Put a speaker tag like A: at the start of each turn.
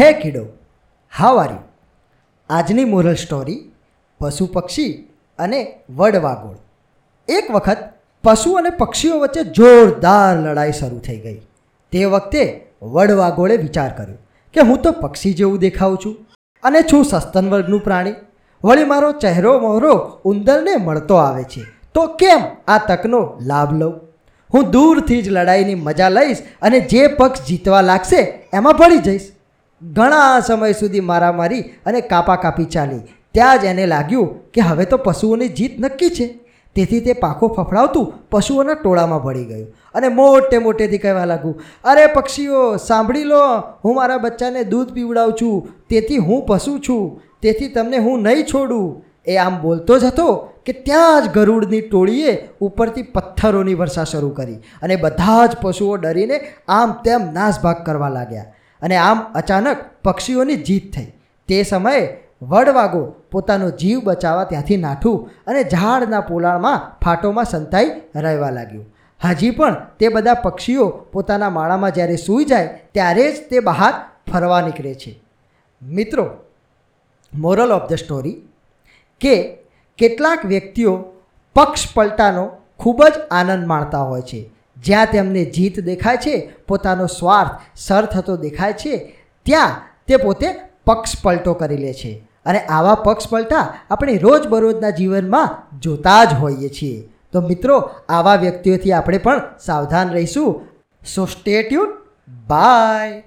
A: હે kiddo how are આજની moral story પશુ પક્ષી અને વડવાગોળ એક વખત પશુ અને પક્ષીઓ વચ્ચે જોરદાર લડાઈ શરૂ થઈ ગઈ. તે વખતે વડવાગોળે વિચાર કર્યો કે હું તો પક્ષી જેવું દેખાઉં છું અને છું સસ્તન વર્ગનું પ્રાણી. વળી મારો ચહેરો મોહરો ઉંદરને મળતો આવે છે. તો કેમ આ તકનો લાભ લઉં? હું દૂરથી જ લડાઈની મજા લઈશ અને જે પક્ષ જીતવા લાગશે એમાં ભળી જઈશ. ઘણા સમય સુધી મારામારી અને કાપા કાપી ચાલી. ત્યાં જ એને લાગ્યું કે હવે તો પશુઓની જીત નક્કી છે. તેથી તે પાખો ફફડાવતું પશુઓના ટોળામાં ભળી ગયું અને મોટે મોટેથી કહેવા લાગ્યું, અરે પક્ષીઓ, સાંભળી લો, હું મારા બચ્ચાને દૂધ પીવડાવું છું. તેથી હું પશુ છું. તેથી તમને હું નહીં છોડું. એ આમ બોલતો જ હતો કે ત્યાં જ ગરુડની ટોળીએ ઉપરથી પથ્થરોની વર્ષા શરૂ કરી અને બધા જ પશુઓ ડરીને આમ તેમ નાસભાગ કરવા લાગ્યા. અને આમ અચાનક પક્ષીઓની જીત થઈ. તે સમયે વડવાગો પોતાનો જીવ બચાવવા ત્યાંથી નાઠું અને ઝાડના પોલાણમાં ફાટોમાં સંતાઈ રહેવા લાગ્યું. હજી પણ તે બધા પક્ષીઓ પોતાના માળામાં જ્યારે સૂઈ જાય ત્યારે જ તે બહાર ફરવા નીકળે છે. મિત્રો, મોરલ ઓફ ધ સ્ટોરી કે કેટલાક વ્યક્તિઓ પક્ષ પલટાનો ખૂબ જ આનંદ માણતા હોય છે. જ્યાં તેમને જીત દેખાય છે, પોતાનો સ્વાર્થ સર થતો દેખાય છે, ત્યાં તે પોતે પક્ષ પલટો કરી લે છે. અને આવા પક્ષ પલટા આપણે રોજબરોજના જીવનમાં જોતા જ હોઈએ છીએ. તો મિત્રો, આવા વ્યક્તિઓથી આપણે પણ સાવધાન રહીશું. સો સ્ટે ટ્યુન બાય